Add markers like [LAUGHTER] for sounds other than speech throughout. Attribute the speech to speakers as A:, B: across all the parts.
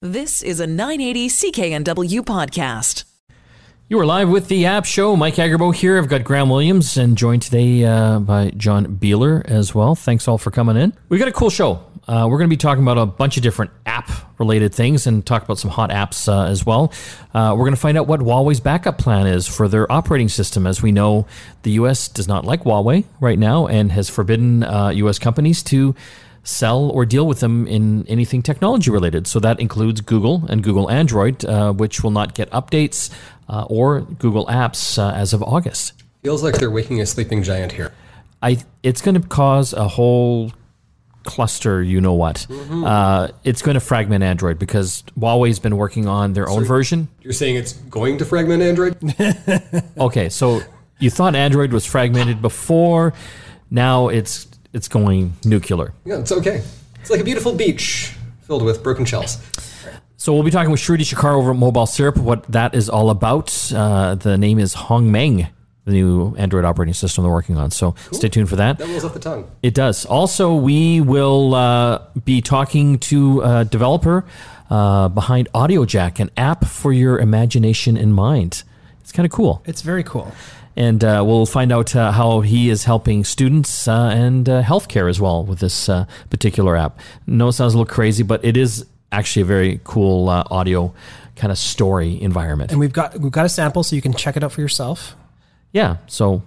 A: This is a 980 CKNW podcast.
B: You are live with the App Show. Mike Agerbo here. I've got Graham Williams and joined today uh, by John Beeler as well. Thanks all for coming in. We've got a cool show. Uh, we're going to be talking about a bunch of different app related things and talk about some hot apps uh, as well. Uh, we're going to find out what Huawei's backup plan is for their operating system. As we know, the U.S. does not like Huawei right now and has forbidden U.S. Uh, companies to sell or deal with them in anything technology related. So that includes Google and Google Android, uh, which will not get updates, uh, or Google Apps uh, as of August.
C: Feels like they're waking a sleeping giant here.
B: I it's going to cause a whole cluster. You know what? Mm-hmm. Uh, it's going to fragment Android because Huawei's been working on their so own version.
C: You're saying it's going to fragment Android? [LAUGHS]
B: okay, so you thought Android was fragmented before. Now it's it's going nuclear.
C: Yeah, it's okay. It's like a beautiful beach filled with broken shells.
B: So we'll be talking with Shruti Shekar over at Mobile Syrup, what that is all about. Uh, the name is Hongmeng, the new Android operating system they're working on. So cool. stay tuned for that.
C: That rolls off the tongue.
B: It does. Also, we will uh, be talking to a developer uh, behind AudioJack, an app for your imagination and mind. It's kind of cool.
D: It's very cool
B: and uh, we'll find out uh, how he is helping students uh, and uh, healthcare as well with this uh, particular app. No, it sounds a little crazy, but it is actually a very cool uh, audio kind of story environment.
D: And we've got we've got a sample, so you can check it out for yourself.
B: Yeah, so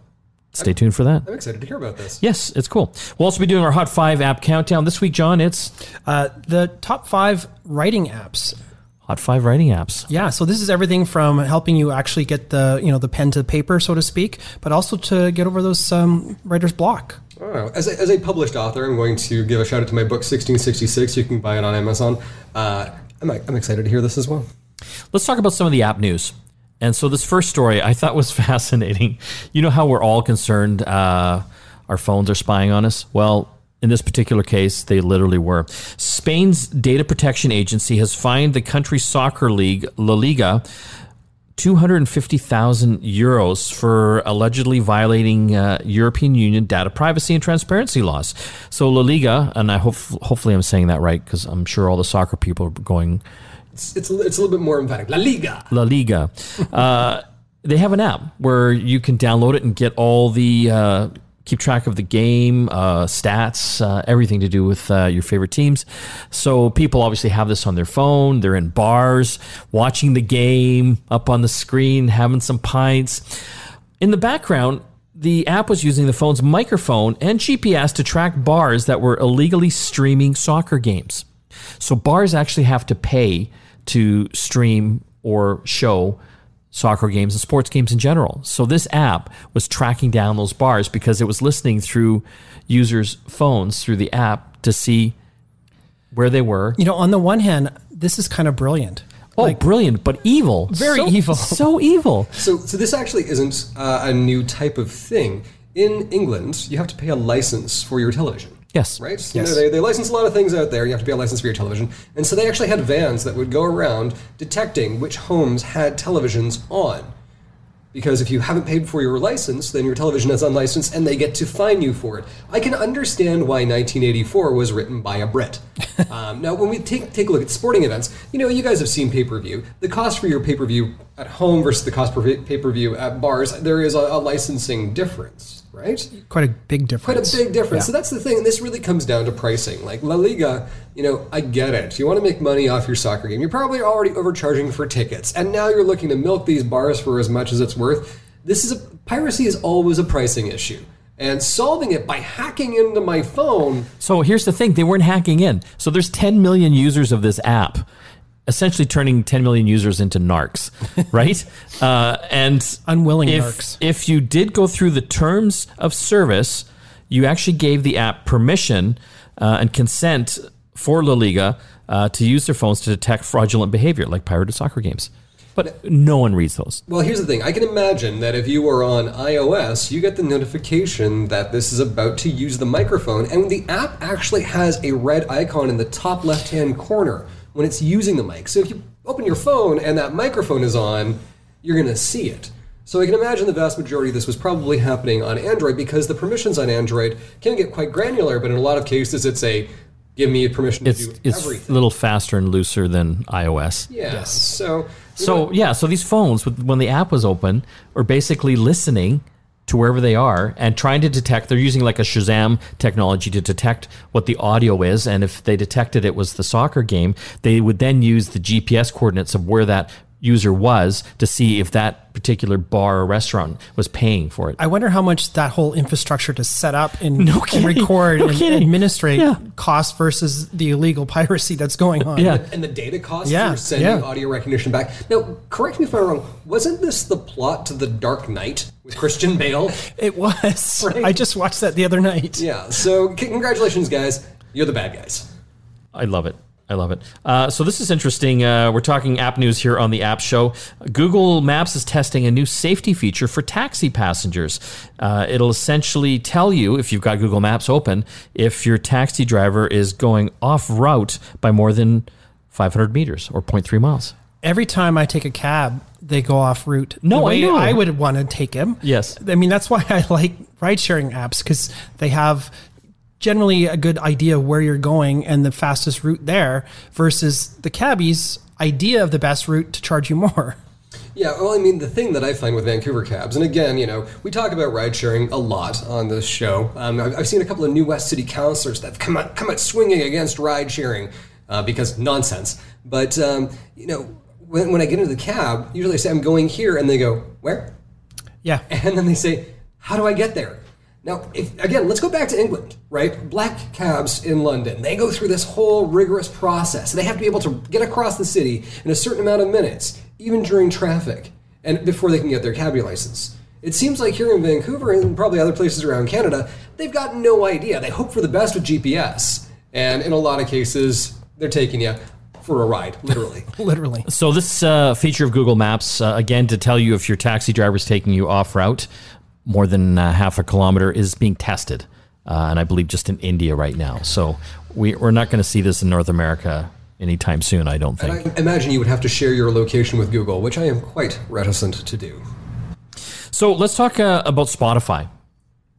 B: stay tuned for that.
C: I'm excited to hear about this.
B: Yes, it's cool. We'll also be doing our Hot Five app countdown this week, John. It's
D: uh, the top five writing apps
B: Hot five writing apps.
D: Yeah, so this is everything from helping you actually get the you know the pen to paper, so to speak, but also to get over those um, writer's block.
C: Oh, as, a, as a published author, I'm going to give a shout out to my book 1666. You can buy it on Amazon. Uh, I'm, I'm excited to hear this as well.
B: Let's talk about some of the app news. And so this first story I thought was [LAUGHS] fascinating. You know how we're all concerned uh, our phones are spying on us? Well, in this particular case, they literally were. Spain's data protection agency has fined the country's soccer league, La Liga, 250,000 euros for allegedly violating uh, European Union data privacy and transparency laws. So La Liga, and I hope hopefully I'm saying that right because I'm sure all the soccer people are going.
C: It's, it's, it's a little bit more emphatic. La Liga.
B: La Liga. [LAUGHS] uh, they have an app where you can download it and get all the uh, keep track of the game, uh, stats, uh, everything to do with uh, your favorite teams. So people obviously have this on their phone. They're in bars, watching the game up on the screen, having some pints. In the background, the app was using the phone's microphone and GPS to track bars that were illegally streaming soccer games. So bars actually have to pay to stream or show soccer games and sports games in general. So this app was tracking down those bars because it was listening through users' phones through the app to see where they were.
D: You know, on the one hand, this is kind of brilliant.
B: Oh, like, brilliant, but evil.
D: Very
B: so,
D: evil. [LAUGHS]
B: So evil.
C: So, so this actually isn't uh, a new type of thing. In England, you have to pay a license for your television.
B: Yes.
C: Right?
B: Yes.
C: You know, they, they license a lot of things out there. You have to pay a license for your television. And so they actually had vans that would go around detecting which homes had televisions on. Because if you haven't paid for your license, then your television is unlicensed and they get to fine you for it. I can understand why 1984 was written by a Brit. [LAUGHS] um, now, when we take, take a look at sporting events, you know, you guys have seen pay per view. The cost for your pay per view at home versus the cost per pay per view at bars, there is a, a licensing difference right?
D: Quite a big difference.
C: Quite a big difference. Yeah. So that's the thing. And this really comes down to pricing. Like La Liga, you know, I get it. You want to make money off your soccer game. You're probably already overcharging for tickets, and now you're looking to milk these bars for as much as it's worth. This is a piracy is always a pricing issue. And solving it by hacking into my phone.
B: So here's the thing: they weren't hacking in. So there's 10 million users of this app essentially turning 10 million users into narcs, [LAUGHS] right? uh, and
D: unwilling
B: if,
D: narcs.
B: If you did go through the terms of service, you actually gave the app permission uh, and consent for La Liga uh, to use their phones to detect fraudulent behavior, like pirated soccer games. But no one reads those.
C: Well, here's the thing. I can imagine that if you were on iOS, you get the notification that this is about to use the microphone, and the app actually has a red icon in the top left hand corner when it's using the mic. So if you open your phone and that microphone is on, you're going to see it. So I can imagine the vast majority of this was probably happening on Android because the permissions on Android can get quite granular, but in a lot of cases it's a give me a permission
B: It's
C: to do
B: it's
C: everything.
B: a little faster and looser than iOS.
C: yeah. So
B: So
C: know,
B: yeah, so these phones, when the app was open, are basically listening to wherever they are and trying to detect. They're using like a Shazam technology to detect what the audio is, and if they detected it was the soccer game, they would then use the GPS coordinates of where that user was to see if that particular bar or restaurant was paying for it.
D: I wonder how much that whole infrastructure to set up and, [LAUGHS]
B: No
D: and record
B: No
D: and
B: kidding.
D: administrate
B: Yeah.
D: cost versus the illegal piracy that's going on.
B: Yeah.
C: and the data cost
D: Yeah,
C: for sending
D: yeah.
C: audio recognition back. Now, correct me if I'm wrong. Wasn't this the plot to The Dark Knight with Christian Bale? [LAUGHS]
D: It was.
C: Right.
D: I just watched that the other night.
C: yeah. So congratulations, guys. You're the bad guys.
B: I love it. I love it. Uh, so this is interesting. Uh, we're talking app news here on the App Show. Google Maps is testing a new safety feature for taxi passengers. Uh, it'll essentially tell you if you've got Google Maps open if your taxi driver is going off route by more than 500 meters or 0.3 miles.
D: Every time I take a cab, they go off route.
B: No, I know.
D: I would want to take him.
B: Yes.
D: I mean, that's why I like ride sharing apps because they have generally a good idea of where you're going and the fastest route there versus the cabbie's idea of the best route to charge you more. [LAUGHS]
C: Yeah, well, I mean, the thing that I find with Vancouver cabs, and again, you know, we talk about ride sharing a lot on this show. Um, I've, I've seen a couple of new West City councillors that have come out, come out swinging against ride sharing uh, because nonsense. But, um, you know, when, when I get into the cab, usually I say, I'm going here, and they go, Where?
D: Yeah. [LAUGHS]
C: And then they say, How do I get there? Now, if, again, let's go back to England, right? Black cabs in London, they go through this whole rigorous process. They have to be able to get across the city in a certain amount of minutes, even during traffic, and before they can get their cabbie license. It seems like here in Vancouver and probably other places around Canada, they've got no idea. They hope for the best with GPS, and in a lot of cases, they're taking you for a ride, literally. [LAUGHS]
D: Literally.
B: So this uh, feature of Google Maps, uh, again, to tell you if your taxi driver is taking you off route more than uh, half a kilometer, is being tested, uh, and I believe just in India right now. So we, we're not going to see this in North America anytime soon. I don't think.
C: I imagine you would have to share your location with Google, which I am quite reticent to do.
B: So let's talk uh, about Spotify,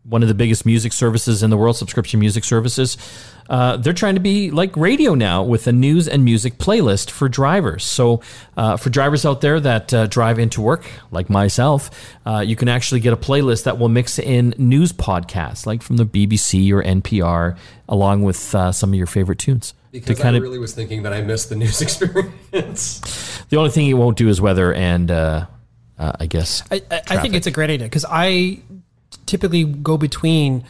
B: one of the biggest music services in the world, subscription music services. Uh, they're trying to be like radio now with a news and music playlist for drivers. So, uh, for drivers out there that uh, drive into work, like myself, uh, you can actually get a playlist that will mix in news podcasts, like from the BBC or NPR, along with uh, some of your favorite tunes.
C: Because
B: kind
C: I
B: of,
C: really was thinking that I missed the news [LAUGHS] experience.
B: the only thing it won't do is weather and, uh, uh, I guess,
D: I, I, I think it's a great idea because I typically go between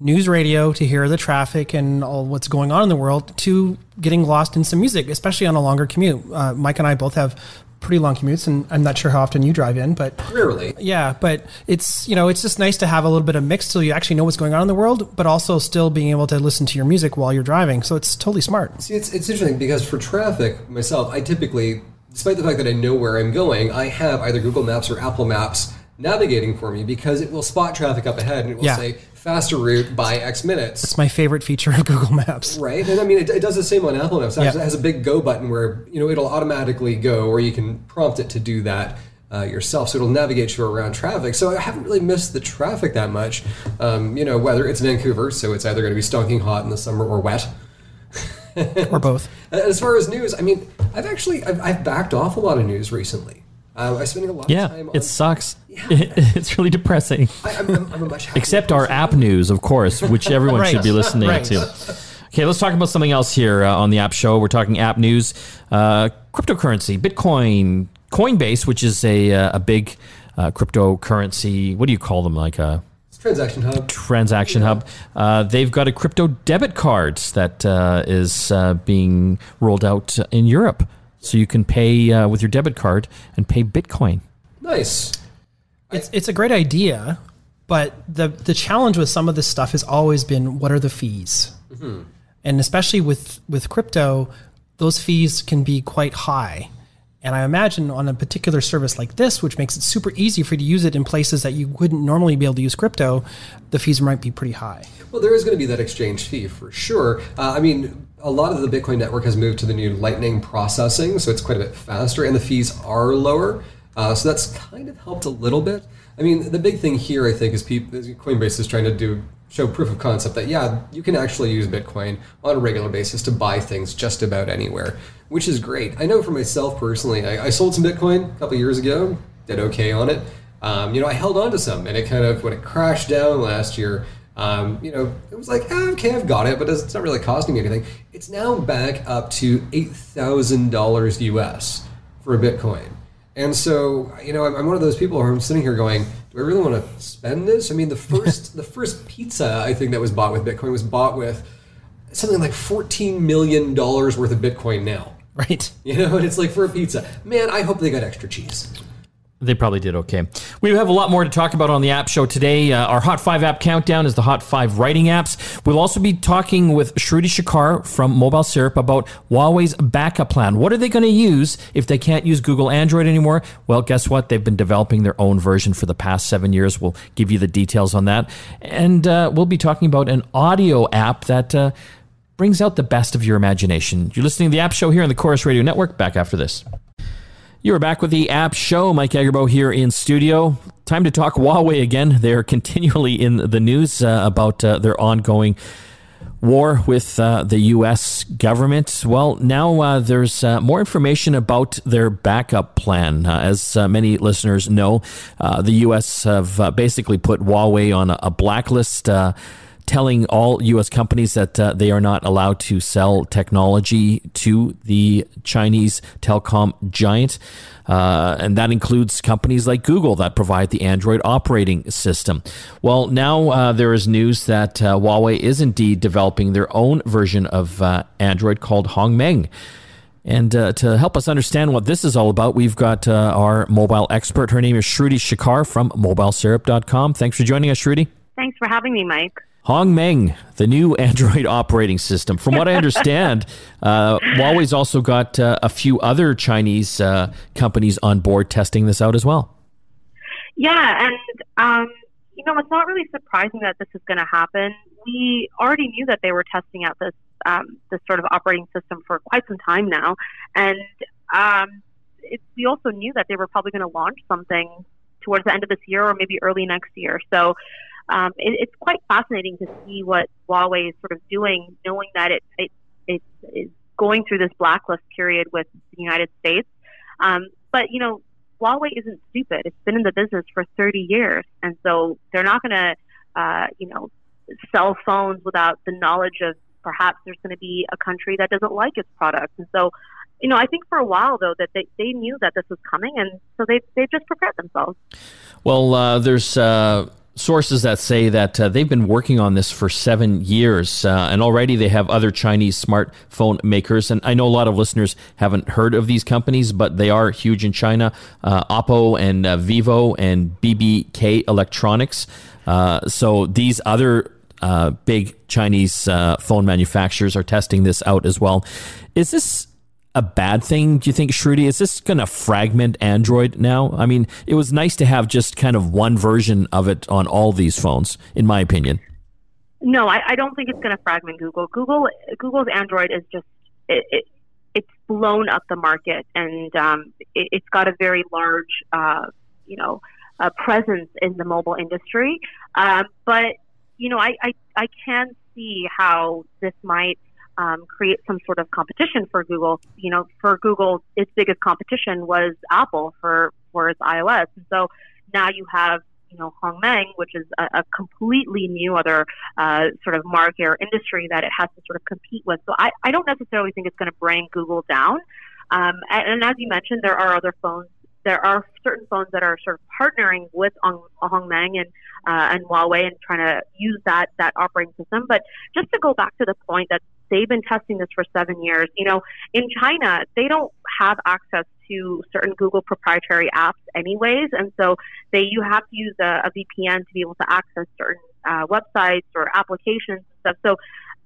D: news radio to hear the traffic and all what's going on in the world to getting lost in some music, especially on a longer commute. Uh, Mike and I both have pretty long commutes, and I'm not sure how often you drive in, but
C: Rarely.
D: yeah, but it's you know it's just nice to have a little bit of mix so you actually know what's going on in the world, but also still being able to listen to your music while you're driving. So it's totally smart.
C: See, it's, it's interesting because for traffic, myself, I typically, despite the fact that I know where I'm going, I have either Google Maps or Apple Maps navigating for me because it will spot traffic up ahead and it will
D: Yeah.
C: say faster route by X minutes.
D: It's my favorite feature of [LAUGHS] Google Maps.
C: Right, and I mean, it, it does the same on Apple Maps. It has a big go button where you know it'll automatically go, or you can prompt it to do that uh, yourself. So it'll navigate you around traffic. So I haven't really missed the traffic that much. Um, you know, whether it's Vancouver, so it's either going to be stinking hot in the summer or wet.
D: Or both. [LAUGHS]
C: As far as news, I mean, I've actually I've, I've backed off a lot of news recently. Um, I'm spending a lot
B: yeah,
C: of time. On,
B: it sucks. [LAUGHS] [LAUGHS] it's really depressing.
C: I, I'm, I'm, I'm a much happier
B: Except our
C: person.
B: app news, of course, which [LAUGHS] everyone
D: Right.
B: should be listening
D: Right.
B: to. Okay, let's talk about something else here uh, on the app show. We're talking app news, uh, cryptocurrency, Bitcoin, Coinbase, which is a, uh, a big uh, cryptocurrency. What do you call them? Like a
C: Transaction Hub.
B: transaction hub. Uh, they've got a crypto debit card that uh, is uh, being rolled out in Europe. So you can pay uh, with your debit card and pay Bitcoin.
C: Nice.
D: It's it's a great idea, but the the challenge with some of this stuff has always been what are the fees, and especially with with crypto, those fees can be quite high. And I imagine on a particular service like this, which makes it super easy for you to use it in places that you wouldn't normally be able to use crypto, the fees might be pretty high.
C: Well, there is going to be that exchange fee for sure. Uh, I mean, a lot of the Bitcoin network has moved to the new Lightning processing, so it's quite a bit faster, and the fees are lower. Uh, so that's kind of helped a little bit. I mean, the big thing here, I think, is people, Coinbase is trying to do show proof of concept that yeah, you can actually use Bitcoin on a regular basis to buy things just about anywhere, which is great. I know for myself personally, I, I sold some Bitcoin a couple years ago, did okay on it. Um, you know, I held on to some, and it kind of when it crashed down last year. Um, you know, it was like, ah, okay, I've got it, but it's not really costing me anything. It's now back up to eight thousand dollars US for a Bitcoin. And so, you know, I'm, one of those people who I'm sitting here going, do I really want to spend this? I mean, the first [LAUGHS] the first pizza I think that was bought with Bitcoin was bought with something like 14 million dollars worth of Bitcoin now.
D: Right.
C: You know, and it's like for a pizza. Man, I hope they got extra cheese.
B: They probably did okay. We have a lot more to talk about on the app show today. Uh, our Hot 5 app countdown is the Hot 5 writing apps. We'll also be talking with Shruti Shekar from Mobile Syrup about Huawei's backup plan. What are they going to use if they can't use Google Android anymore? Well, guess what? They've been developing their own version for the past seven years. We'll give you the details on that. And uh, we'll be talking about an audio app that uh, brings out the best of your imagination. You're listening to the app show here on the Corus Radio Network. Back after this. You are back with the app show. Mike Agerbo here in studio. Time to talk Huawei again. They're [LAUGHS] continually in the news uh, about uh, their ongoing war with uh, the U.S. government. Well, now uh, there's uh, more information about their backup plan. Uh, as many listeners know, the U.S. have basically put Huawei on a, a blacklist telling all U.S. companies that uh, they are not allowed to sell technology to the Chinese telecom giant. Uh, and that includes companies like Google that provide the Android operating system. Well, now uh, there is news that uh, Huawei is indeed developing their own version of uh, Android called Hongmeng. And uh, to help us understand what this is all about, we've got uh, our mobile expert. Her name is Shruti Shekar from mobilesyrup.com. Thanks for joining us, Shruti.
E: Thanks for having me, Mike.
B: Hongmeng, the new [LAUGHS] Android operating system. From what I understand, [LAUGHS] uh, Huawei's also got uh, a few other Chinese uh, companies on board testing this out as well.
E: Yeah, and um, you know, it's not really surprising that this is going to happen. We already knew that they were testing out this um, this sort of operating system for quite some time now, and um, it, we also knew that they were probably going to launch something towards the end of this year or maybe early next year. So um, it, it's quite fascinating to see what Huawei is sort of doing, knowing that it, it, it is going through this blacklist period with the United States. Um, but, you know, Huawei isn't stupid. It's been in the business for 30 years. And so they're not going to, uh, you know, sell phones without the knowledge of perhaps there's going to be a country that doesn't like its products. And so, you know, I think for a while though that they, they knew that this was coming, and so they they just prepared themselves.
B: Well, uh, there's uh, sources that say that uh, they've been working on this for seven years, uh, and already they have other Chinese smartphone makers. And I know a lot of listeners haven't heard of these companies, but they are huge in China. Uh, Oppo and uh, Vivo and BBK Electronics. Uh, so these other uh, big Chinese phone manufacturers are testing this out as well. Is this a bad thing, do you think, Shruti? Is this going to fragment Android now? I mean, it was nice to have just kind of one version of it on all these phones, in my opinion.
E: No, I, I don't think it's going to fragment Google. Google Google's Android is just it, it it's blown up the market, and um, it, has got a very large, uh, you know, uh, presence in the mobile industry. Um, but you know, I, I I can see how this might um, create some sort of competition for Google. You know, for Google, its biggest competition was Apple for for its iOS, and so now you have you know Hongmeng, which is a, a completely new other uh, sort of market or industry that it has to sort of compete with. So I, I don't necessarily think it's going to bring Google down. Um, and, and as you mentioned, there are other phones there are certain phones that are sort of partnering with Hongmeng and uh, and Huawei and trying to use that that operating system. But just to go back to the point that they've been testing this for seven years, you know, in China they don't have access to certain Google proprietary apps anyways, and so they you have to use a, a VPN to be able to access certain uh, websites or applications and stuff. So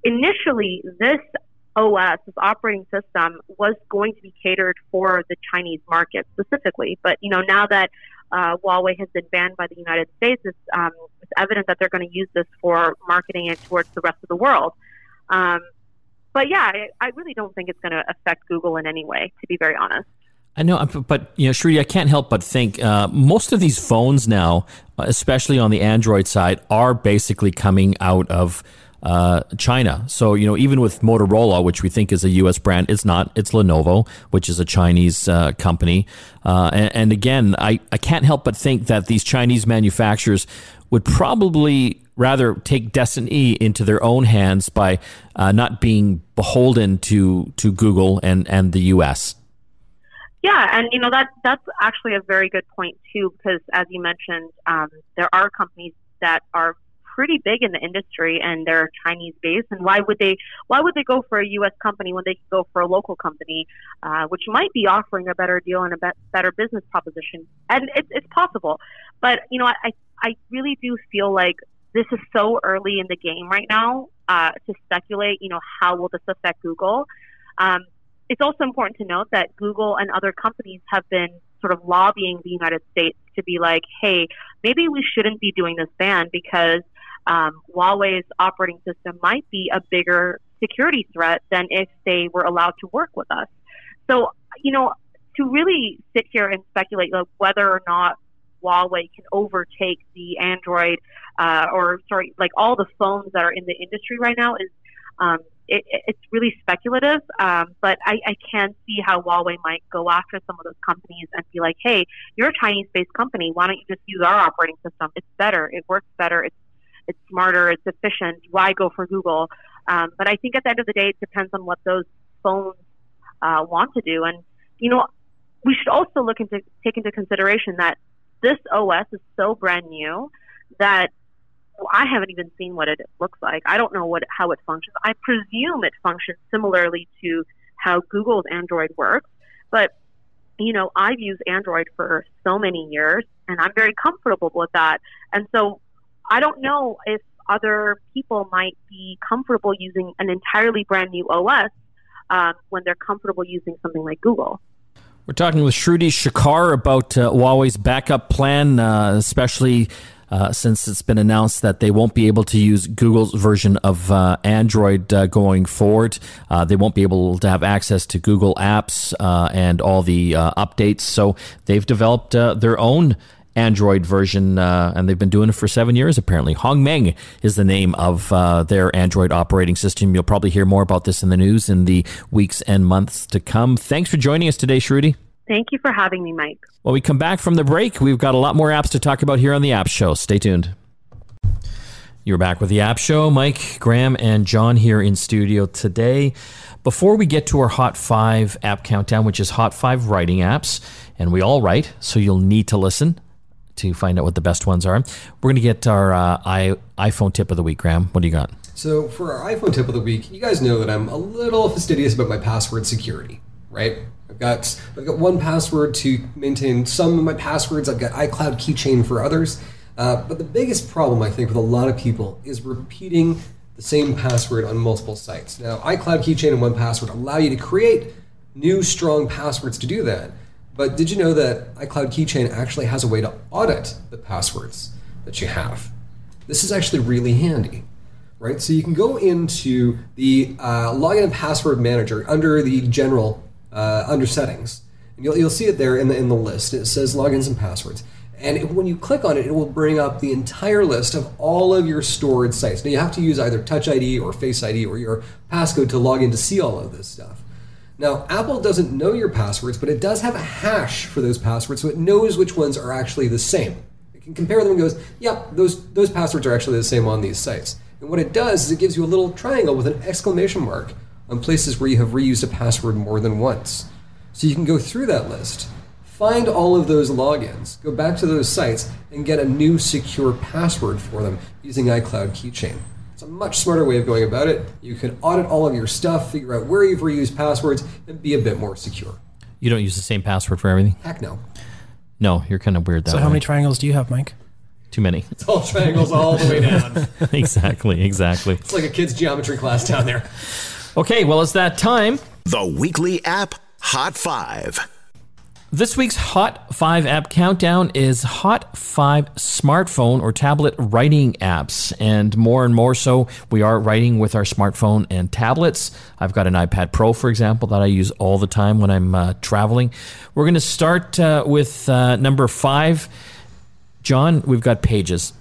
E: initially, this OS, this operating system, was going to be catered for the Chinese market specifically. But you know, now that uh, Huawei has been banned by the United States, it's, um, it's evident that they're going to use this for marketing it towards the rest of the world. Um, but yeah, I, I, really don't think it's going to affect Google in any way, to be very honest.
B: I know, but you know, Shruti, I can't help but think uh, most of these phones now, especially on the Android side, are basically coming out of uh, China. So you know, even with Motorola, which we think is a U.S. brand, it's not. It's Lenovo, which is a Chinese uh, company. Uh, and, and again, I, I can't help but think that these Chinese manufacturers would probably rather take destiny into their own hands by uh, not being beholden to to Google and and the U.S.
E: Yeah, and you know that that's actually a very good point too, because as you mentioned, um, there are companies that are pretty big in the industry and they're Chinese based. And why would they? Why would they go for a U.S. company when they could go for a local company, uh, which might be offering a better deal and a be- better business proposition? And it's, it's possible, but you know, I I really do feel like this is so early in the game right now uh, to speculate. You know, how will this affect Google? Um, it's also important to note that Google and other companies have been sort of lobbying the United States to be like, hey, maybe we shouldn't be doing this ban because um, Huawei's operating system might be a bigger security threat than if they were allowed to work with us. So, you know, to really sit here and speculate like whether or not Huawei can overtake the Android uh, or sorry, like all the phones that are in the industry right now is um, it, it's really speculative, um, but I, I can see how Huawei might go after some of those companies and be like, hey, you're a Chinese-based company. Why don't you just use our operating system? It's better. It works better. It's it's smarter. It's efficient. Why go for Google? Um, but I think at the end of the day, it depends on what those phones uh, want to do. And you know, we should also look into take into consideration that this OS is so brand new that I haven't even seen what it looks like. I don't know what how it functions. I presume it functions similarly to how Google's Android works, but you know, I've used Android for so many years and I'm very comfortable with that. And so I don't know if other people might be comfortable using an entirely brand new OS uh, when they're comfortable using something like Google.
B: We're talking with Shruti Shekar about uh, Huawei's backup plan, uh, especially uh, since it's been announced that they won't be able to use Google's version of uh, Android uh, going forward. Uh, they won't be able to have access to Google Apps uh, and all the updates. So they've developed their own Android version, uh, and they've been doing it for seven years apparently. Hongmeng is the name of uh, their Android operating system. You'll probably hear more about this in the news in the weeks and months to come. Thanks for joining us today, Shruti.
E: Thank you for having me, Mike.
B: When we come back from the break, we've got a lot more apps to talk about here on the App Show. Stay tuned. You're back with the App Show. Mike, Graham, and John here in studio today. Before we get to our Hot 5 app countdown, which is Hot 5 writing apps, and we all write, so you'll need to listen to find out what the best ones are. We're going to get our uh, I, iPhone tip of the week, Graham. What do you got?
C: So, for our iPhone tip of the week, you guys know that I'm a little fastidious about my password security, right? I've got I've got 1Password to maintain some of my passwords. I've got iCloud Keychain for others. Uh, but the biggest problem I think with a lot of people is repeating the same password on multiple sites. Now, iCloud Keychain and 1Password allow you to create new strong passwords to do that. But did you know that iCloud Keychain actually has a way to audit the passwords that you have? This is actually really handy, right? So you can go into the uh, login and password manager under the general uh, under settings. And you'll, you'll see it there in the, in the list. It says logins and passwords. And it, when you click on it, it will bring up the entire list of all of your stored sites. Now, you have to use either Touch ID or Face ID or your passcode to log in to see all of this stuff. Now, Apple doesn't know your passwords, but it does have a hash for those passwords, so it knows which ones are actually the same. It can compare them and goes, yep, those, those passwords are actually the same on these sites. And what it does is it gives you a little triangle with an exclamation mark on places where you have reused a password more than once. So you can go through that list, find all of those logins, go back to those sites, and get a new secure password for them using iCloud Keychain. It's a much smarter way of going about it. You can audit all of your stuff, figure out where you've reused passwords, and be a bit more secure.
B: You don't use the same password for everything?
C: Heck no.
B: No, you're kind of weird that
D: So,
B: way.
D: how many triangles do you have, Mike?
B: Too many. [LAUGHS]
C: It's all triangles all the way down. [LAUGHS]
B: exactly, exactly.
C: It's like a kid's geometry class down there.
B: Okay, well, it's that time.
F: The weekly app Hot 5.
B: This week's Hot 5 app countdown is Hot 5 smartphone or tablet writing apps. And more and more so, we are writing with our smartphone and tablets. I've got an iPad Pro, for example, that I use all the time when I'm uh, traveling. We're going to start uh, with uh, number five. John, we've got Pages.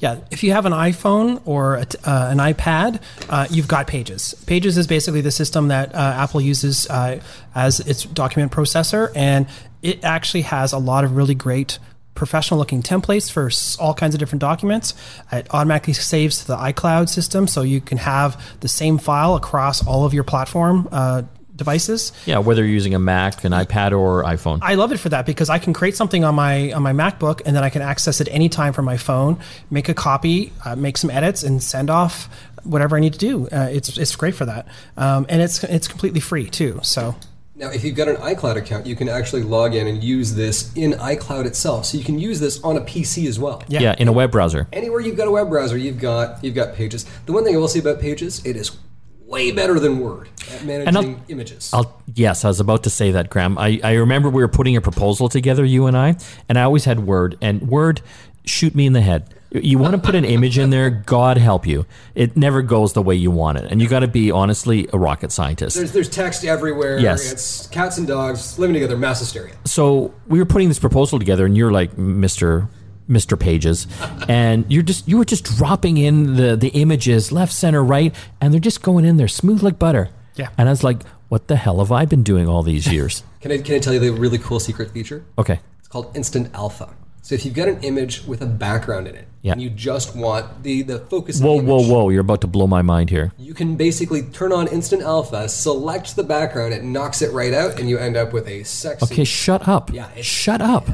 D: Yeah, if you have an iPhone or uh, an iPad, uh, you've got Pages. Pages is basically the system that uh, Apple uses uh, as its document processor, and it actually has a lot of really great professional looking templates for all kinds of different documents. It automatically saves to the iCloud system, so you can have the same file across all of your platform uh, devices.
B: Yeah, whether you're using a Mac, an iPad, or iPhone.
D: I love it for that because I can create something on my on my MacBook and then I can access it anytime from my phone, make a copy, uh, make some edits, and send off whatever I need to do. Uh, it's it's great for that, um, and it's it's completely free too. So
C: Now, if you've got an iCloud account, you can actually log in and use this in iCloud itself. So you can use this on a PC as well.
D: Yeah.
B: yeah, in a web browser.
C: Anywhere you've got a web browser, you've got you've got Pages. The one thing I will say about Pages, it is way better than Word at
B: I'll-
C: managing images.
B: I'll, yes, I was about to say that, Graham. I, I remember we were putting a proposal together, you and I, and I always had Word, and Word shoot me in the head. You want to put an image in there, God help you. It never goes the way you want it. And you got to be, honestly, a rocket scientist.
C: there's there's text everywhere.
B: Yes.
C: It's cats and dogs living together, mass hysteria.
B: so we were putting this proposal together, and you're like, Mr. Mr. Pages, and you're just you were just dropping in the the images left, center, right, and they're just going in there smooth like butter.
D: Yeah.
B: And I was like, what the hell have I been doing all these years? [LAUGHS]
C: Can I can I tell you the really cool secret feature?
B: okay.
C: It's called Instant Alpha. So if you've got an image with a background in it,
B: Yeah.
C: and you just want the the focus.
B: Whoa, whoa, whoa! You're about to blow my mind here.
C: You can basically turn on Instant Alpha, select the background, it knocks it right out, and you end up with a sexy.
B: Okay, shut up.
C: Yeah, it's-
B: shut up.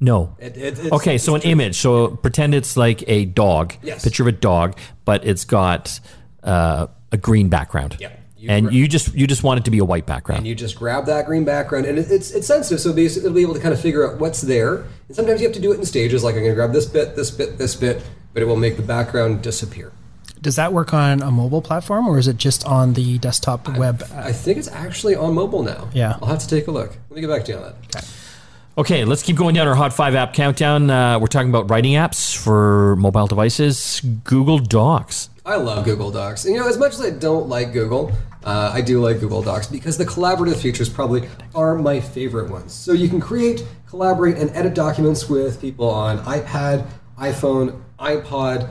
B: No.
C: It- it- it's-
B: okay, so an
C: true.
B: image. So pretend it's like a dog.
C: Yes.
B: Picture of a dog, but it's got uh, a green background.
C: Yeah. You
B: and
C: gra-
B: you just you just want it to be a white background.
C: and you just grab that green background, and it, it's it's sensitive, so basically it'll be able to kind of figure out what's there. And sometimes you have to do it in stages, like I'm going to grab this bit, this bit, this bit, but it will make the background disappear.
D: does that work on a mobile platform or is it just on the desktop web?
C: I think it's actually on mobile now.
D: Yeah.
C: I'll have to take a look. Let me get back to you on that.
B: Okay, let's keep going down our Hot 5 app countdown. Uh, we're talking about writing apps for mobile devices. Google Docs.
C: I love Google Docs. And, you know, as much as I don't like Google, uh, I do like Google Docs because the collaborative features probably are my favorite ones. So you can create, collaborate, and edit documents with people on iPad, iPhone, iPod,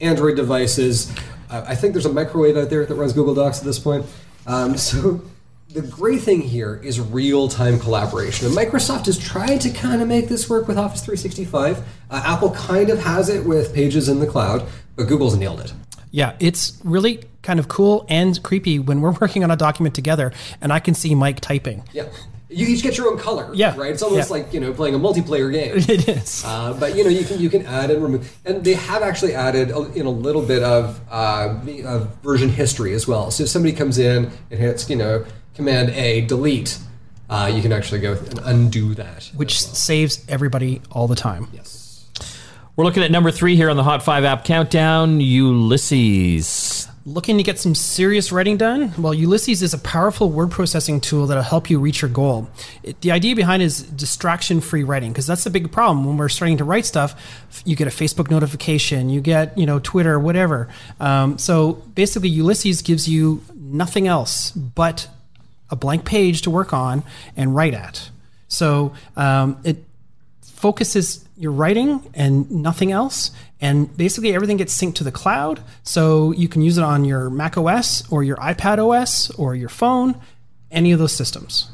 C: Android devices. Uh, I think there's a microwave out there that runs Google Docs at this point. Um, [LAUGHS] so the great thing here is real-time collaboration, and Microsoft is trying to kind of make this work with Office 365. Uh, Apple kind of has it with Pages in the cloud, but Google's nailed it.
D: Yeah, it's really kind of cool and creepy when we're [LAUGHS] working on a document together and I can see Mike typing.
C: Yeah. You each get your own color.
D: Yeah.
C: Right? It's almost
D: Yeah.
C: like, you know, playing a multiplayer game. [LAUGHS]
D: It is.
C: Uh, but you know you can you can add and remove, and they have actually added a, in a little bit of, uh, of version history as well. So if somebody comes in and hits you know Command A delete, uh, you can actually go and undo that.
D: which saves everybody all the time.
C: yes,
B: We're looking at number three here on the Hot 5 app countdown Ulysses.
D: Looking to get some serious writing done? Well, Ulysses is a powerful word processing tool that'll help you reach your goal. It, the idea behind it is distraction free writing because that's the big problem when we're starting to write stuff. You get a Facebook notification, you get you know Twitter, whatever. Um, so basically, Ulysses gives you nothing else but a blank page to work on and write at. So um, it focuses your writing and nothing else. And basically, everything gets synced to the cloud. So you can use it on your Mac OS or your iPad OS or your phone, any of those systems.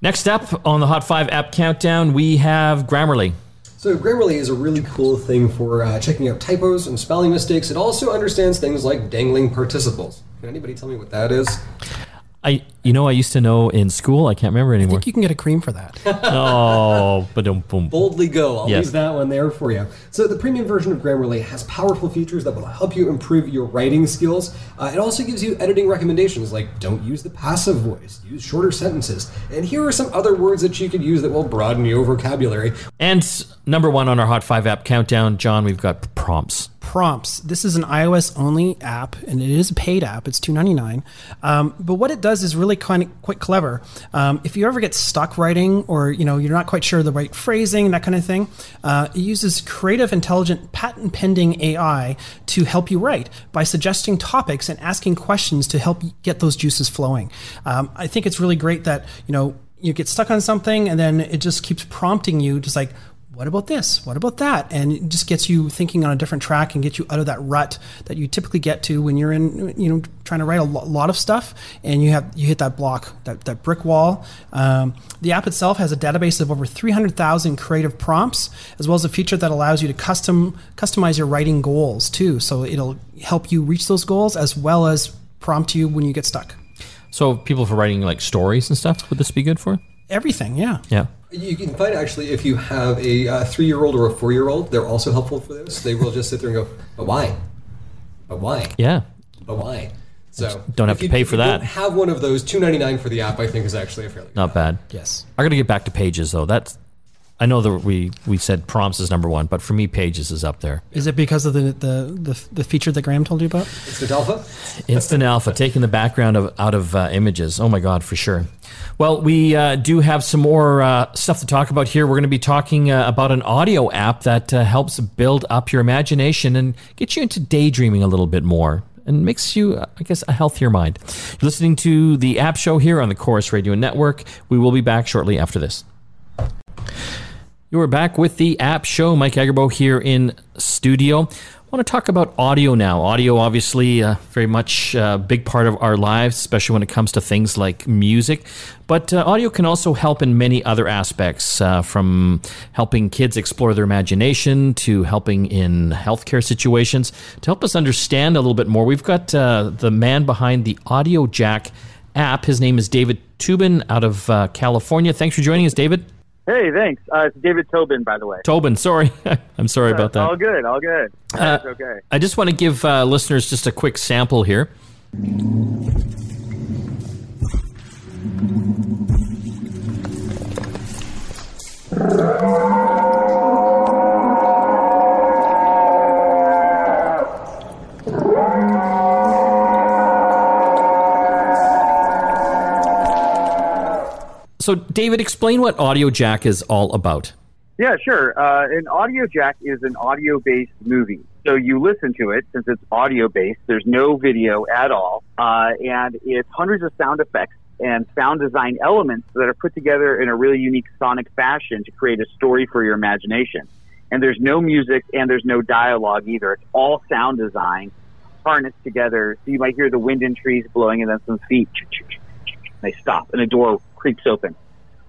B: Next up on the Hot 5 app countdown, we have Grammarly.
C: So Grammarly is a really cool thing for uh, checking out typos and spelling mistakes. It also understands things like dangling participles. Can anybody tell me what that is?
B: I, you know, I used to know in school. I can't remember
D: I
B: anymore.
D: think you can get a cream for that. [LAUGHS]
B: oh, but don't boom.
C: boldly go. I'll
B: Yes.
C: leave that one there for you. So the premium version of Grammarly has powerful features that will help you improve your writing skills. Uh, it also gives you editing recommendations like don't use the passive voice, use shorter sentences, and here are some other words that you could use that will broaden your vocabulary.
B: And number one on our Hot 5 app countdown, John, we've got prompts.
D: Prompts. This is an iOS only app, and it is a paid app. It's two ninety nine. Um, but what it does is really kind of quite clever. Um, if you ever get stuck writing, or you know you're not quite sure the right phrasing, that kind of thing, uh, it uses creative, intelligent, patent pending AI to help you write by suggesting topics and asking questions to help get those juices flowing. Um, I think it's really great that you know you get stuck on something and then it just keeps prompting you just like what about this? What about that? And it just gets you thinking on a different track and gets you out of that rut that you typically get to when you're in, you know, trying to write a lot of stuff and you have you hit that block, that, that brick wall. Um, the app itself has a database of over 300,000 creative prompts, as well as a feature that allows you to custom customize your writing goals too. So it'll help you reach those goals as well as prompt you when you get stuck.
B: So people for writing like stories and stuff, would this be good for?
D: Everything, yeah.
B: Yeah.
C: You can find actually if you have a uh, three-year-old or a four-year-old, they're also helpful for this. They will just sit there and go, "But why? But why?
B: Yeah.
C: But why?" So
B: Don't have to
C: you-
B: pay for that.
C: Have one of those two ninety nine for the app. I think is actually a fairly good
B: Not bad.
D: Yes.
B: I got to get back to pages though. That's I know that we we said prompts is number one, but for me, pages is up there.
D: Is it because of the, the, the, the feature that Graham told you about?
C: Instant alpha.
B: Instant Alpha, taking the background of, out of uh, images. Oh my God, for sure. Well, we uh, do have some more uh, stuff to talk about here. We're going to be talking uh, about an audio app that uh, helps build up your imagination and get you into daydreaming a little bit more and makes you, uh, I guess, a healthier mind. You're listening to the App Show here on the Corus Radio Network. We will be back shortly after this. You are back with the App Show. Mike Agerbo here in studio. I want to talk about audio now. Audio, obviously, uh, very much a big part of our lives, especially when it comes to things like music. But uh, audio can also help in many other aspects, uh, from helping kids explore their imagination to helping in healthcare situations. To help us understand a little bit more, we've got uh, the man behind the Audio Jack app. His name is David Tubin out of uh, California. Thanks for joining us, David.
F: Hey, thanks. Uh, it's David Tobin, by the way.
B: Tobin, sorry. [LAUGHS] I'm sorry about that.
F: All good, all good.
B: Uh,
F: That's okay.
B: I just want to give uh, listeners just a quick sample here. So, David, explain what Audio Jack is all about.
F: Yeah, sure. Uh, an audio jack is an audio based movie. So you listen to it since it's audio based. There's no video at all. Uh, and it's hundreds of sound effects and sound design elements that are put together in a really unique sonic fashion to create a story for your imagination. And there's no music and there's no dialogue either. It's all sound design harnessed together. So you might hear the wind in trees blowing and then some feet. They stop and a door creaks open.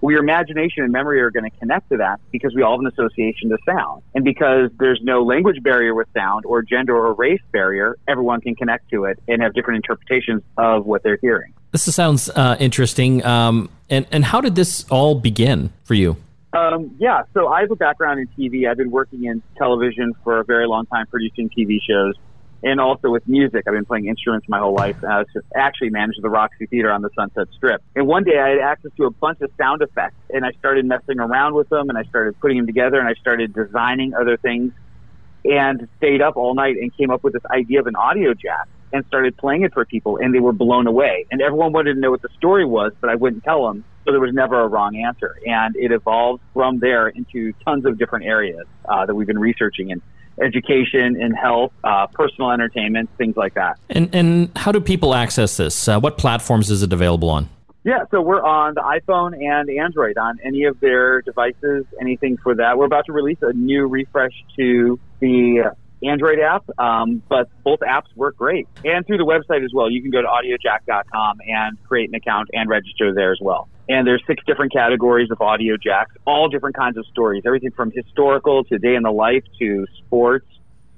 F: Well, your imagination and memory are going to connect to that because we all have an association to sound. And because there's no language barrier with sound or gender or race barrier, everyone can connect to it and have different interpretations of what they're hearing.
B: This sounds uh, interesting. Um, and, and how did this all begin for you?
F: Um, yeah, so I have a background in TV. I've been working in television for a very long time, producing TV shows, and also with music. I've been playing instruments my whole life. And I was actually managed the Roxy Theater on the Sunset Strip. And one day I had access to a bunch of sound effects, and I started messing around with them, and I started putting them together, and I started designing other things, and stayed up all night and came up with this idea of an audio jack and started playing it for people, and they were blown away. And everyone wanted to know what the story was, but I wouldn't tell them. So there was never a wrong answer. And it evolved from there into tons of different areas uh, that we've been researching in education, in health, uh, personal entertainment, things like that.
B: And, and how do people access this? Uh, what platforms is it available on?
F: Yeah, so we're on the iPhone and Android on any of their devices, anything for that. We're about to release a new refresh to the Android app, um, but both apps work great. And through the website as well. You can go to audiojack.com and create an account and register there as well. And there's six different categories of audio jacks, all different kinds of stories, everything from historical to day in the life to sports,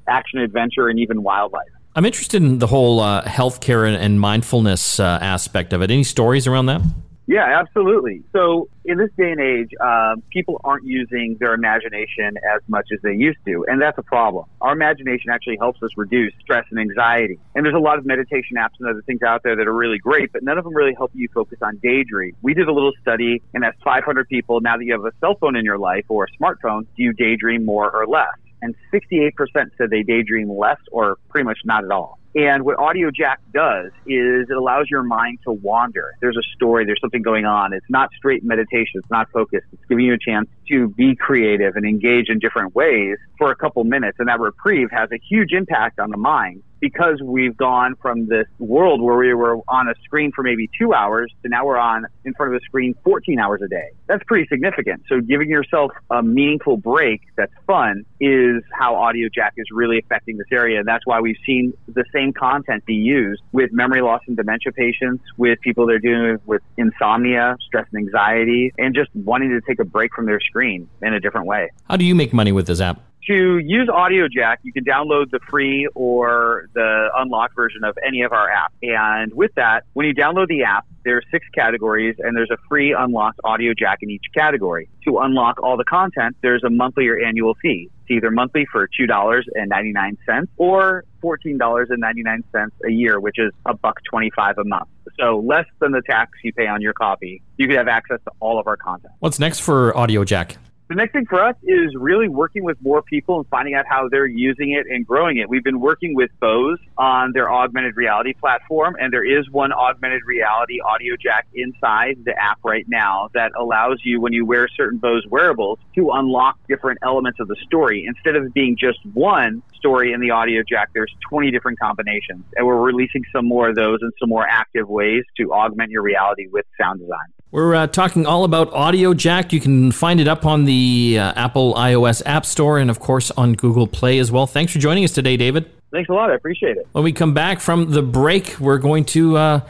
F: action adventure, and even wildlife.
B: I'm interested in the whole uh, healthcare and, and mindfulness uh, aspect of it. Any stories around that?
F: Yeah, absolutely. So in this day and age, uh, people aren't using their imagination as much as they used to, and that's a problem. Our imagination actually helps us reduce stress and anxiety. And there's a lot of meditation apps and other things out there that are really great, but none of them really help you focus on daydream. We did a little study and asked 500 people, now that you have a cell phone in your life or a smartphone, do you daydream more or less? And 68% said they daydream less or pretty much not at all. And what Audio Jack does is it allows your mind to wander. There's a story, there's something going on. It's not straight meditation, it's not focused. It's giving you a chance to be creative and engage in different ways for a couple minutes. And that reprieve has a huge impact on the mind because we've gone from this world where we were on a screen for maybe two hours to now we're on in front of a screen 14 hours a day. That's pretty significant. So giving yourself a meaningful break that's fun is how Audio Jack is really affecting this area. And that's why we've seen the same content be used with memory loss and dementia patients, with people that are dealing with insomnia, stress and anxiety, and just wanting to take a break from their screen in a different way.
B: How do you make money with this app?
F: To use Audio Jack, you can download the free or the unlocked version of any of our apps. And with that, when you download the app, there are six categories and there's a free unlocked Audio Jack in each category. To unlock all the content, there's a monthly or annual fee. It's either monthly for $2.99 or $14.99 a year, which is a buck 25 a month. So less than the tax you pay on your copy. You could have access to all of our content.
B: What's next for Audio Jack?
F: The next thing for us is really working with more people and finding out how they're using it and growing it. We've been working with Bose on their augmented reality platform, and there is one augmented reality audio jack inside the app right now that allows you, when you wear certain Bose wearables, to unlock different elements of the story. Instead of being just one story in the audio jack, there's 20 different combinations, and we're releasing some more of those in some more active ways to augment your reality with sound design.
B: We're uh, talking all about Audio Jack. You can find it up on the uh, Apple iOS App Store and, of course, on Google Play as well. Thanks for joining us today, David.
F: Thanks a lot. I appreciate it.
B: When we come back from the break, we're going to uh,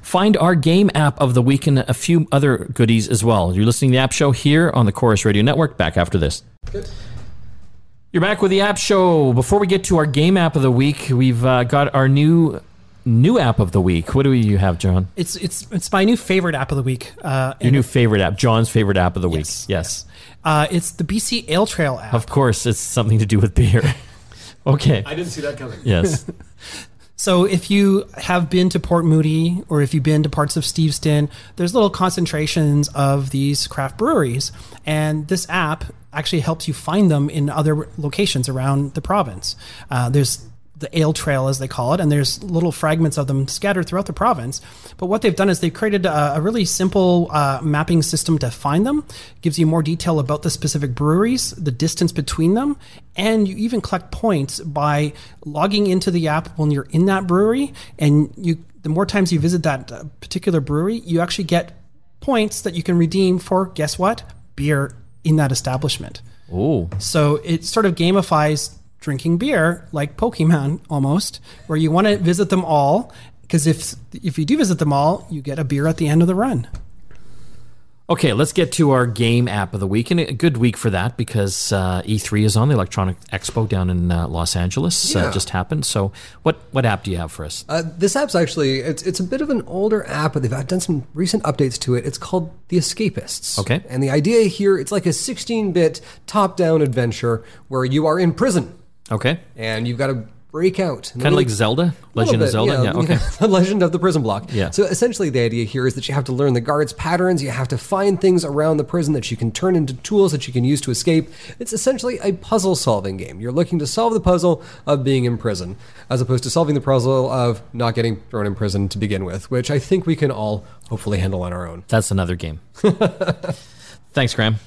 B: find our game app of the week and a few other goodies as well. You're listening to the App Show here on the Corus Radio Network. Back after this.
C: Good.
B: You're back with the App Show. Before we get to our game app of the week, we've uh, got our new new app of the week. What do you have, John?
D: It's it's it's my new favorite app of the week. Uh,
B: Your new favorite app, John's favorite app of the week.
D: Yes,
B: Yes.
D: uh, it's the BC Ale Trail app.
B: Of course, it's something to do with beer. [LAUGHS] okay.
C: I didn't see that coming.
B: Yes. [LAUGHS]
D: So if you have been to Port Moody or if you've been to parts of Steveston, there's little concentrations of these craft breweries, and this app actually helps you find them in other locations around the province. Uh, there's the ale trail as they call it and there's little fragments of them scattered throughout the province. But what they've done is they've created a, a really simple uh, mapping system to find them gives you more detail about the specific breweries the distance between them and you even collect points by logging into the app when you're in that brewery. And you the more times you visit that uh, particular brewery you actually get points that you can redeem for guess what? Beer in that establishment
B: Oh,
D: so it sort of gamifies drinking beer like Pokemon almost, where you want to visit them all. Because if if you do visit them all, you get a beer at the end of the run.
B: Okay, let's get to our game app of the week, and a good week for that because uh, E3 is on the Electronic Expo down in uh, Los Angeles. Uh, just happened. So, what what app do you have for us?
C: Uh, this app's actually it's it's a bit of an older app, but they've done some recent updates to it. It's called The Escapists.
B: Okay.
C: And the idea here, it's like a 16-bit top-down adventure where you are in prison
B: Okay,
C: and you've got to break out.
B: kind of like Zelda, Legend of Zelda. Yeah. Okay. [LAUGHS]
C: the Legend of the Prison Block.
B: Yeah.
C: So essentially, the idea here is that you have to learn the guards' patterns. You have to find things around the prison that you can turn into tools that you can use to escape. It's essentially a puzzle-solving game. You're looking to solve the puzzle of being in prison, as opposed to solving the puzzle of not getting thrown in prison to begin with, which I think we can all hopefully handle on our own.
B: That's another game. [LAUGHS] Thanks, Graham.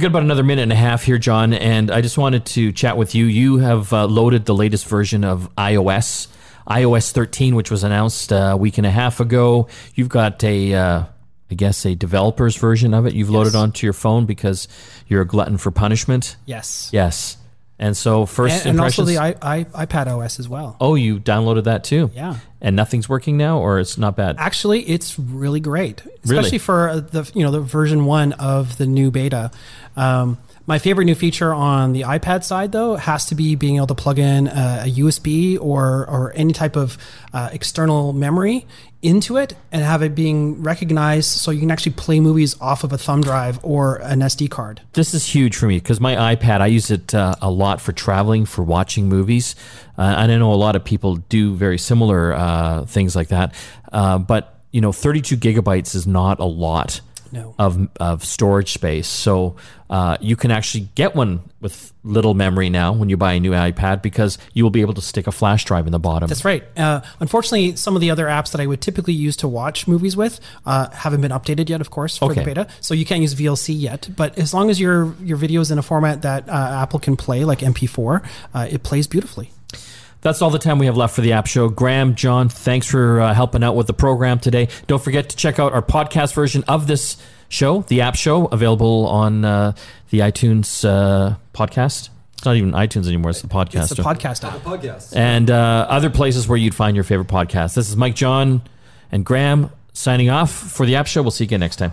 B: We've got about another minute and a half here, John, and I just wanted to chat with you. You have uh, loaded the latest version of iOS, iOS 13, which was announced uh, a week and a half ago. You've got a, uh, I guess, a developer's version of it. You've loaded onto your phone because you're a glutton for punishment.
D: Yes.
B: Yes, and so first
D: And, and also the I, I, iPad OS as well.
B: oh, you downloaded that too.
D: Yeah.
B: and nothing's working now, or it's not bad.
D: Actually, it's really great,
B: Really?
D: especially for uh, the you know the version one of the new beta. Um, my favorite new feature on the iPad side, though, has to be being able to plug in a, a USB or or any type of uh, external memory into it and have it being recognized, so you can actually play movies off of a thumb drive or an SD card.
B: This is huge for me because my iPad, I use it uh, a lot for traveling, for watching movies. Uh, and I know a lot of people do very similar uh, things like that. Uh, but, you know, 32 gigabytes is not a lot
D: No.
B: of of storage space. So uh, you can actually get one with little memory now when you buy a new iPad because you will be able to stick a flash drive in the bottom.
D: That's right. Uh, unfortunately, some of the other apps that I would typically use to watch movies with uh, haven't been updated yet, of course, for
B: Okay.
D: the beta. So you can't use VLC yet. But as long as your your video is in a format that uh, Apple can play, like MP4, uh, it plays beautifully.
B: That's all the time we have left for the app show. Graham, John, thanks for uh, helping out with the program today. Don't forget to check out our podcast version of this show, the app show, available on uh, the iTunes uh, podcast. It's not even iTunes anymore; it's the podcast.
D: It's a podcast app.
C: Podcast.
B: and uh, other places where you'd find your favorite podcast. This is Mike, John, and Graham signing off for the app show. We'll see you again next time.